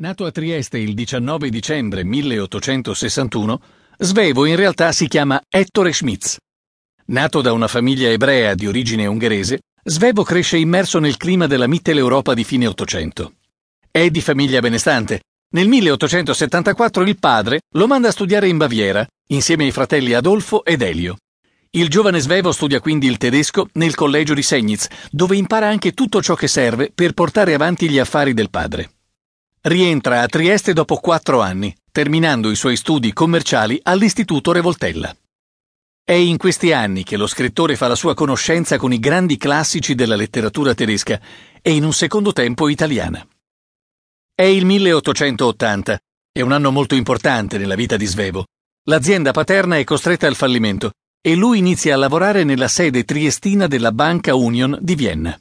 Nato a Trieste il 19 dicembre 1861, Svevo in realtà si chiama Ettore Schmitz. Nato da una famiglia ebrea di origine ungherese, Svevo cresce immerso nel clima della Mitteleuropa di fine Ottocento. È di famiglia benestante. Nel 1874 il padre lo manda a studiare in Baviera, insieme ai fratelli Adolfo ed Elio. Il giovane Svevo studia quindi il tedesco nel collegio di Segnitz, dove impara anche tutto ciò che serve per portare avanti gli affari del padre. Rientra a Trieste dopo quattro anni, terminando i suoi studi commerciali all'Istituto Revoltella. È in questi anni che lo scrittore fa la sua conoscenza con i grandi classici della letteratura tedesca e in un secondo tempo italiana. È il 1880, è un anno molto importante nella vita di Svevo. L'azienda paterna è costretta al fallimento e lui inizia a lavorare nella sede triestina della Banca Union di Vienna.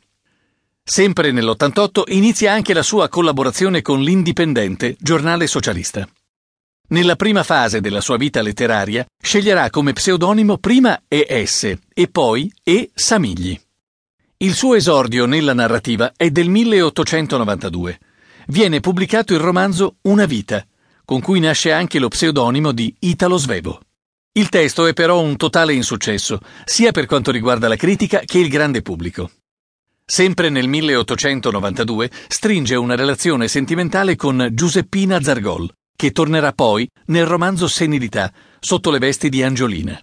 Sempre nell'88 inizia anche la sua collaborazione con l'Indipendente, giornale socialista. Nella prima fase della sua vita letteraria sceglierà come pseudonimo prima E.S. e poi E. Samigli. Il suo esordio nella narrativa è del 1892. Viene pubblicato il romanzo Una vita, con cui nasce anche lo pseudonimo di Italo Svevo. Il testo è però un totale insuccesso, sia per quanto riguarda la critica che il grande pubblico. Sempre nel 1892 stringe una relazione sentimentale con Giuseppina Zargol, che tornerà poi nel romanzo Senilità, sotto le vesti di Angiolina.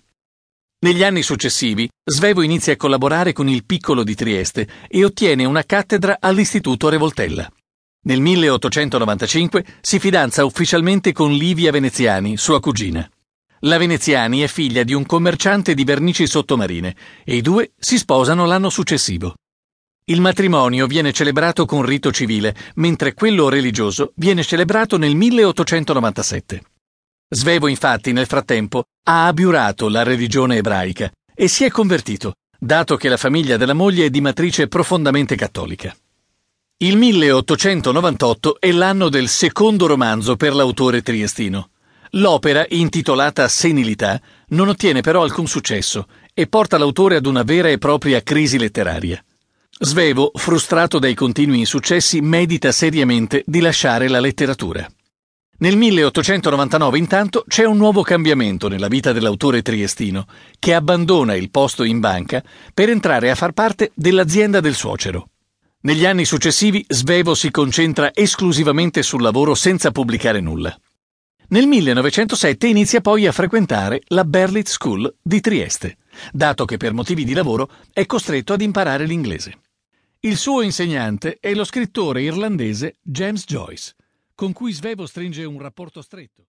Negli anni successivi, Svevo inizia a collaborare con il Piccolo di Trieste e ottiene una cattedra all'Istituto Revoltella. Nel 1895 si fidanza ufficialmente con Livia Veneziani, sua cugina. La Veneziani è figlia di un commerciante di vernici sottomarine e i due si sposano l'anno successivo. Il matrimonio viene celebrato con rito civile, mentre quello religioso viene celebrato nel 1897. Svevo infatti nel frattempo ha abiurato la religione ebraica e si è convertito, dato che la famiglia della moglie è di matrice profondamente cattolica. Il 1898 è l'anno del secondo romanzo per l'autore triestino. L'opera, intitolata Senilità, non ottiene però alcun successo e porta l'autore ad una vera e propria crisi letteraria. Svevo, frustrato dai continui insuccessi, medita seriamente di lasciare la letteratura. Nel 1899 intanto c'è un nuovo cambiamento nella vita dell'autore triestino, che abbandona il posto in banca per entrare a far parte dell'azienda del suocero. Negli anni successivi Svevo si concentra esclusivamente sul lavoro senza pubblicare nulla. Nel 1907 inizia poi a frequentare la Berlitz School di Trieste, dato che per motivi di lavoro è costretto ad imparare l'inglese. Il suo insegnante è lo scrittore irlandese James Joyce, con cui Svevo stringe un rapporto stretto.